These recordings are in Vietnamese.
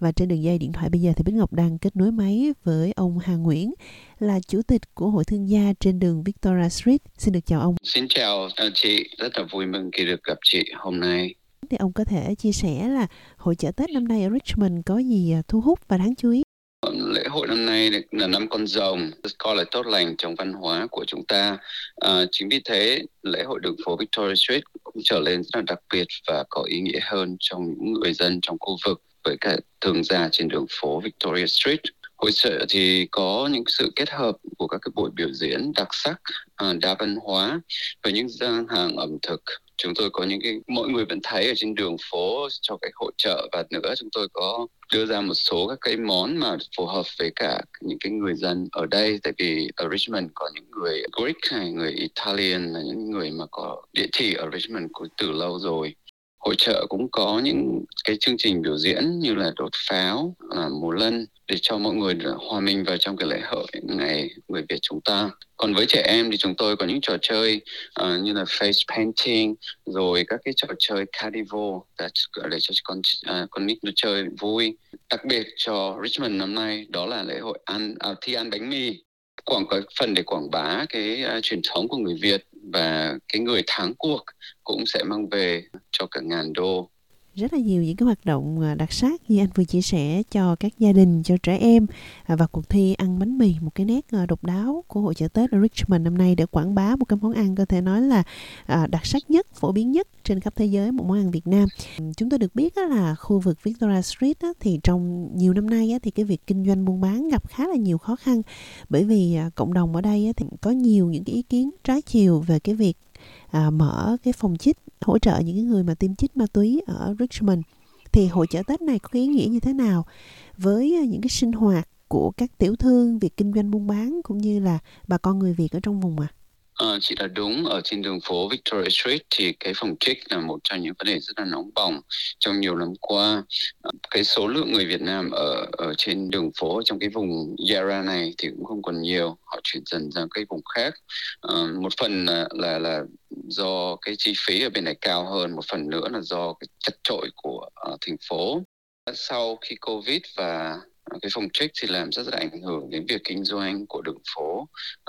Và trên đường dây điện thoại bây giờ thì Bích Ngọc đang kết nối máy với ông Hà Nguyễn là chủ tịch của Hội Thương gia trên đường Victoria Street. Xin được chào ông. Xin chào à, chị, rất là vui mừng khi được gặp chị hôm nay. Thì ông có thể chia sẻ là hội chợ Tết năm nay ở Richmond có gì à, thu hút và đáng chú ý? Lễ hội năm nay là năm con rồng, coi là tốt lành trong văn hóa của chúng ta. À, chính vì thế, lễ hội đường phố Victoria Street cũng trở nên rất là đặc biệt và có ý nghĩa hơn trong những người dân trong khu vực với cả thương gia trên đường phố Victoria Street. Hội trợ thì có những sự kết hợp của các cái buổi biểu diễn đặc sắc, ờ, đa văn hóa và những gian hàng ẩm thực. Chúng tôi có những cái mọi người vẫn thấy ở trên đường phố cho cái hội trợ và nữa chúng tôi có đưa ra một số các cái món mà phù hợp với cả những cái người dân ở đây. Tại vì ở Richmond có những người Greek hay người Italian là những người mà có địa chỉ ở Richmond từ lâu rồi hội trợ cũng có những cái chương trình biểu diễn như là đốt pháo, là múa lân để cho mọi người hòa mình vào trong cái lễ hội ngày người Việt chúng ta. Còn với trẻ em thì chúng tôi có những trò chơi uh, như là face painting, rồi các cái trò chơi carnival để cho con uh, con nít nó chơi vui. Đặc biệt cho Richmond năm nay đó là lễ hội ăn uh, thi ăn bánh mì quảng cái phần để quảng bá cái uh, truyền thống của người Việt và cái người thắng cuộc cũng sẽ mang về cho cả ngàn đô rất là nhiều những cái hoạt động ờ, đặc sắc như anh vừa chia sẻ cho các gia đình, cho trẻ em à, và cuộc thi ăn bánh mì, một cái nét ờ, độc đáo của hội chợ Tết ở Richmond năm nay để quảng bá một cái món ăn có thể nói là à, đặc sắc nhất, phổ biến nhất trên khắp thế giới, một món ăn Việt Nam. Chúng tôi được biết là khu vực Victoria Street thì trong nhiều năm nay thì cái việc kinh doanh buôn bán gặp khá là nhiều khó khăn bởi vì à, cộng đồng ở đây thì có nhiều những cái ý kiến trái chiều về cái việc à, mở cái phòng chích hỗ trợ những người mà tiêm chích ma túy ở Richmond. Thì hội chợ Tết này có ý nghĩa như thế nào với à, những cái sinh hoạt của các tiểu thương việc kinh doanh buôn bán cũng như là bà con người Việt ở trong vùng à? À, chị là đúng. Ở trên đường phố Victoria Street thì cái phòng chích là một trong những vấn đề rất là nóng bỏng trong nhiều năm qua. Ờ, cái số lượng người Việt Nam ở ở trên đường phố trong cái vùng Yarra này thì cũng không còn nhiều chuyển dần sang cái vùng khác. Uh, một phần là, là là do cái chi phí ở bên này cao hơn một phần nữa là do cái chặt trội của uh, thành phố. Sau khi Covid và cái phòng trích thì làm rất là ảnh hưởng đến việc kinh doanh của đường phố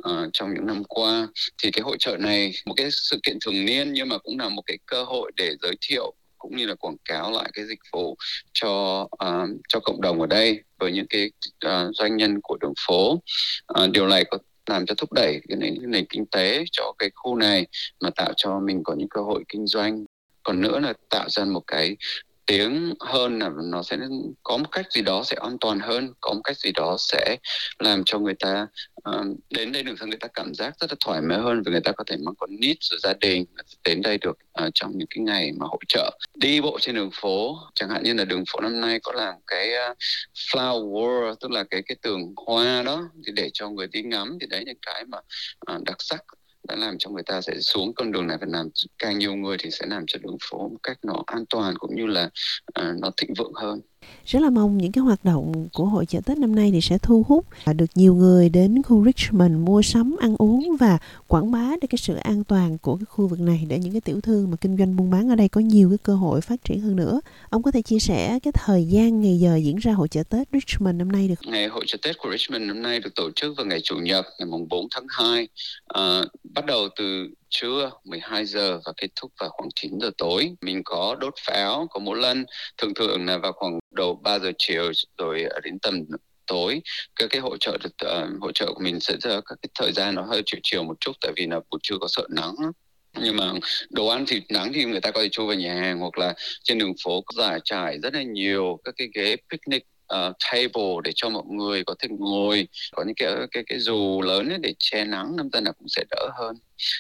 uh, trong những năm qua. Thì cái hội trợ này một cái sự kiện thường niên nhưng mà cũng là một cái cơ hội để giới thiệu cũng như là quảng cáo lại cái dịch vụ cho uh, cho cộng đồng ở đây với những cái uh, doanh nhân của đường phố. Uh, điều này có làm cho thúc đẩy cái nền, cái nền kinh tế cho cái khu này mà tạo cho mình có những cơ hội kinh doanh. Còn nữa là tạo ra một cái tiếng hơn là nó sẽ có một cách gì đó sẽ an toàn hơn có một cách gì đó sẽ làm cho người ta Ờ, đến đây được người ta cảm giác rất là thoải mái hơn vì người ta có thể mang con nít rồi gia đình đến đây được uh, trong những cái ngày mà hỗ trợ. Đi bộ trên đường phố chẳng hạn như là đường phố năm nay có làm cái uh, flower tức là cái cái tường hoa đó thì để cho người đi ngắm thì đấy những cái mà uh, đặc sắc đã làm cho người ta sẽ xuống con đường này và làm càng nhiều người thì sẽ làm cho đường phố một cách nó an toàn cũng như là uh, nó thịnh vượng hơn rất là mong những cái hoạt động của hội chợ Tết năm nay thì sẽ thu hút à, được nhiều người đến khu Richmond mua sắm, ăn uống và quảng bá được cái sự an toàn của cái khu vực này để những cái tiểu thương mà kinh doanh buôn bán ở đây có nhiều cái cơ hội phát triển hơn nữa. Ông có thể chia sẻ cái thời gian ngày giờ diễn ra hội chợ Tết Richmond năm nay được? không? Ngày hội chợ Tết của Richmond năm nay được tổ chức vào ngày Chủ nhật ngày mùng 4 tháng 2 à, bắt đầu từ trưa 12 giờ và kết thúc vào khoảng 9 giờ tối. Mình có đốt pháo, có mỗi lần thường thường là vào khoảng đầu 3 giờ chiều rồi ờ, đến tầm tối. Cái cái hỗ trợ được uh, hỗ trợ của mình sẽ ra các cái thời gian nó hơi chiều chiều một chút tại vì là buổi trưa có sợ nắng. Nhưng mà đồ ăn thì nắng thì người ta có thể chui vào nhà hàng hoặc là trên đường phố có giải trải rất là nhiều các cái ghế picnic uh, table để cho mọi người có thể ngồi. Có những cái cái cái dù lớn ấy để che nắng năm tân là cũng sẽ đỡ hơn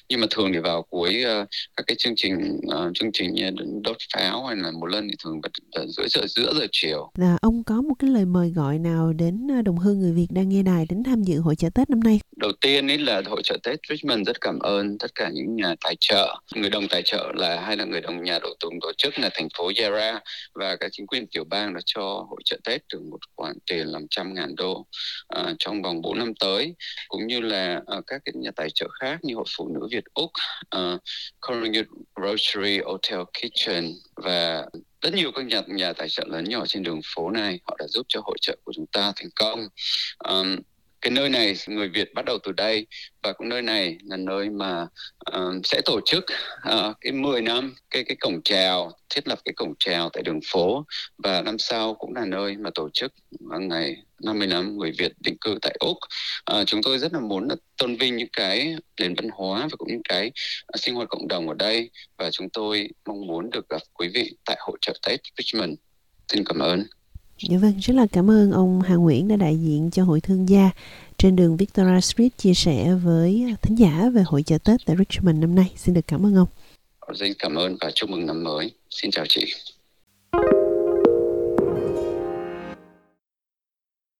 nhưng mà thường thì vào cuối uh, các cái chương trình uh, chương trình đốt pháo hay là một lần thì thường bật giữa giờ giữa giờ chiều. Là ông có một cái lời mời gọi nào đến đồng hương người Việt đang nghe đài đến tham dự hội chợ Tết năm nay? Đầu tiên ấy là hội chợ Tết Richmond rất cảm ơn tất cả những nhà tài trợ. Người đồng tài trợ là hay là người đồng nhà đầu tùng tổ chức là thành phố Yarra và cả chính quyền tiểu bang đã cho hội chợ Tết được một khoản tiền làm trăm ngàn đô uh, trong vòng 4 năm tới. Cũng như là uh, các cái nhà tài trợ khác như hội phụ nữ Việt Úc, ờ, uh, Collingwood Grocery Hotel Kitchen và rất nhiều các nhà nhà tài trợ lớn nhỏ trên đường phố này. Họ đã giúp cho hội trợ của chúng ta thành công. Um, cái nơi này người Việt bắt đầu từ đây và cũng nơi này là nơi mà uh, sẽ tổ chức uh, cái 10 năm cái cái cổng chào thiết lập cái cổng chào tại đường phố và năm sau cũng là nơi mà tổ chức ngày 50 năm người Việt định cư tại Úc. Uh, chúng tôi rất là muốn là tôn vinh những cái nền văn hóa và cũng những cái uh, sinh hoạt cộng đồng ở đây và chúng tôi mong muốn được gặp quý vị tại hội trợ Tết Richmond. Xin cảm ơn. Dạ vâng, rất là cảm ơn ông Hà Nguyễn đã đại diện cho Hội Thương gia trên đường Victoria Street chia sẻ với thính giả về hội chợ Tết tại Richmond năm nay. Xin được cảm ơn ông. Xin cảm ơn và chúc mừng năm mới. Xin chào chị.